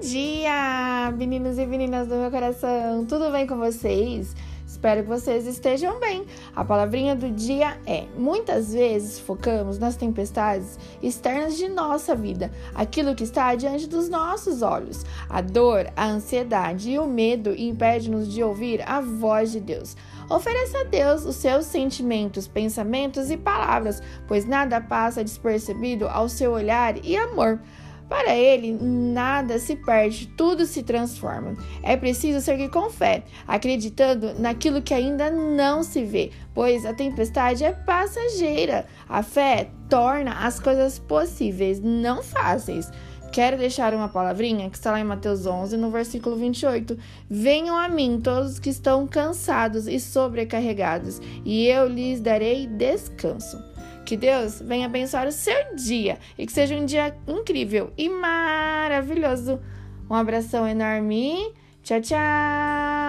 dia, meninos e meninas do meu coração! Tudo bem com vocês? Espero que vocês estejam bem. A palavrinha do dia é: muitas vezes focamos nas tempestades externas de nossa vida, aquilo que está diante dos nossos olhos. A dor, a ansiedade e o medo impedem-nos de ouvir a voz de Deus. Ofereça a Deus os seus sentimentos, pensamentos e palavras, pois nada passa despercebido ao seu olhar e amor. Para ele, nada se perde, tudo se transforma. É preciso seguir com fé, acreditando naquilo que ainda não se vê, pois a tempestade é passageira. A fé torna as coisas possíveis, não fáceis. Quero deixar uma palavrinha que está lá em Mateus 11, no versículo 28. Venham a mim todos que estão cansados e sobrecarregados, e eu lhes darei descanso. Que Deus venha abençoar o seu dia e que seja um dia incrível e maravilhoso. Um abração enorme. Tchau, tchau.